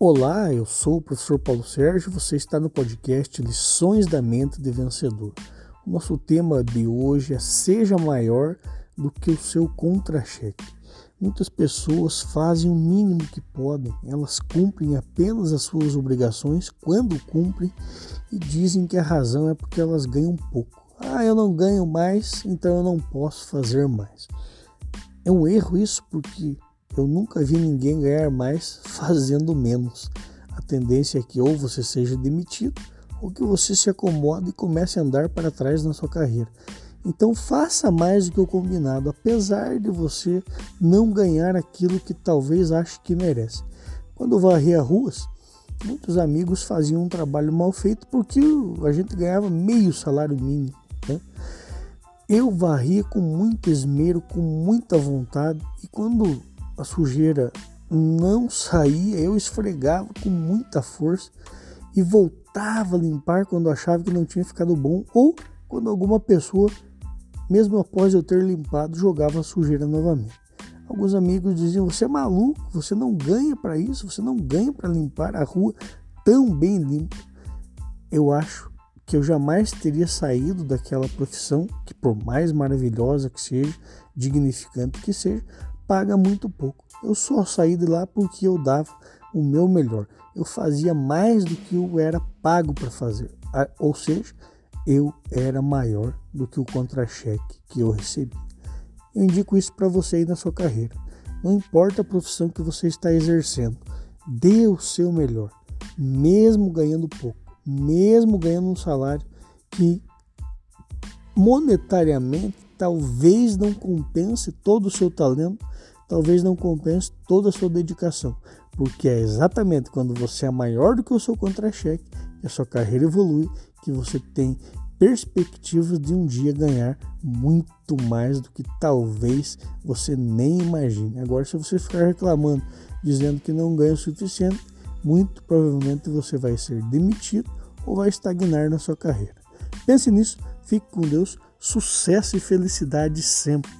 Olá, eu sou o professor Paulo Sérgio. Você está no podcast Lições da Mente de Vencedor. O nosso tema de hoje é Seja maior do que o seu contra-cheque. Muitas pessoas fazem o mínimo que podem, elas cumprem apenas as suas obrigações quando cumprem e dizem que a razão é porque elas ganham pouco. Ah, eu não ganho mais, então eu não posso fazer mais. É um erro isso porque eu nunca vi ninguém ganhar mais fazendo menos. A tendência é que ou você seja demitido ou que você se acomode e comece a andar para trás na sua carreira. Então faça mais do que o combinado, apesar de você não ganhar aquilo que talvez ache que merece. Quando varria ruas, muitos amigos faziam um trabalho mal feito porque a gente ganhava meio salário mínimo. Né? Eu varria com muito esmero, com muita vontade, e quando a sujeira não saía, eu esfregava com muita força e voltava a limpar quando achava que não tinha ficado bom ou quando alguma pessoa, mesmo após eu ter limpado, jogava a sujeira novamente. Alguns amigos diziam: Você é maluco, você não ganha para isso, você não ganha para limpar a rua tão bem limpa. Eu acho que eu jamais teria saído daquela profissão, que por mais maravilhosa que seja, dignificante que seja, paga muito pouco. Eu só saí de lá porque eu dava o meu melhor. Eu fazia mais do que eu era pago para fazer. Ou seja, eu era maior do que o contra-cheque que eu recebi. Eu indico isso para você aí na sua carreira. Não importa a profissão que você está exercendo, dê o seu melhor, mesmo ganhando pouco, mesmo ganhando um salário que monetariamente talvez não compense todo o seu talento, talvez não compense toda a sua dedicação, porque é exatamente quando você é maior do que o seu contra-cheque que a sua carreira evolui, que você tem perspectivas de um dia ganhar muito mais do que talvez você nem imagine. Agora, se você ficar reclamando, dizendo que não ganha o suficiente, muito provavelmente você vai ser demitido ou vai estagnar na sua carreira. Pense nisso, fique com Deus Sucesso e felicidade sempre.